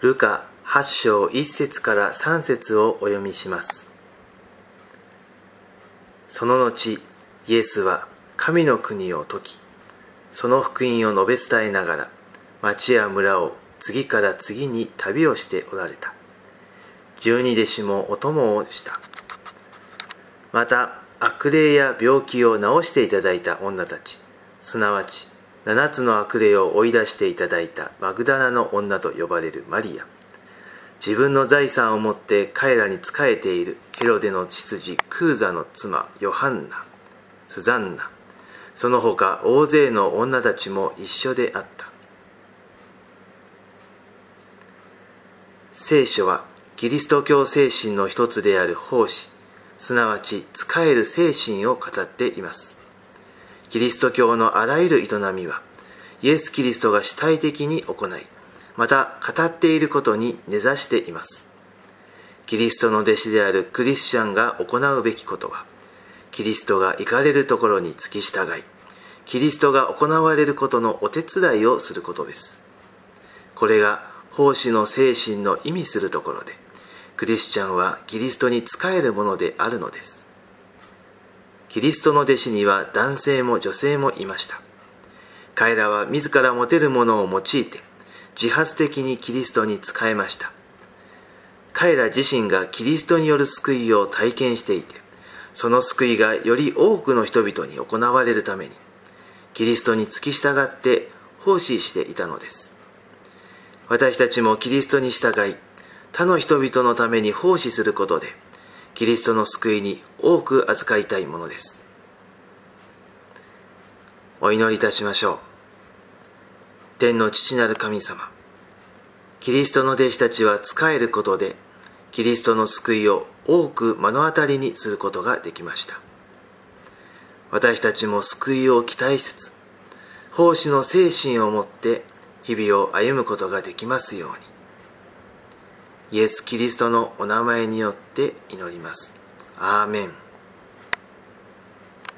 ルカ8章1節から3節をお読みします。その後イエスは神の国を説きその福音を述べ伝えながら町や村を次から次に旅をしておられた。十二弟子もお供をした。また悪霊や病気を治していただいた女たちすなわち七つの悪霊を追い出していただいたマグダラの女と呼ばれるマリア。自分の財産を持って彼らに仕えているヘロデの執事クーザの妻ヨハンナスザンナ。その他大勢の女たちも一緒であった。聖書はキリスト教精神の一つである奉仕すなわち仕える精神を語っています。キリスト教のあらゆる営みはイエス・キリストが主体的に行いまた語っていることに根ざしています。キリストの弟子であるクリスチャンが行うべきことはキリストが行かれるところに付き従いキリストが行われることのお手伝いをすることです。これが奉仕の精神の意味するところでクリスチャンはキリストに仕えるものであるのです。キリストの弟子には男性も女性もいました。彼らは自ら持てるものを用いて自発的にキリストに仕えました。彼ら自身がキリストによる救いを体験していてその救いがより多くの人々に行われるためにキリストに付き従って奉仕していたのです。私たちもキリストに従い他の人々のために奉仕することでキリストの救いに多く預かりたいものです。お祈りいたしましょう。天の父なる神様キリストの弟子たちは仕えることでキリストの救いを多く目の当たりにすることができました。私たちも救いを期待しつつ奉仕の精神を持って日々を歩むことができますように。イエス・キリストのお名前によって祈ります。アーメン。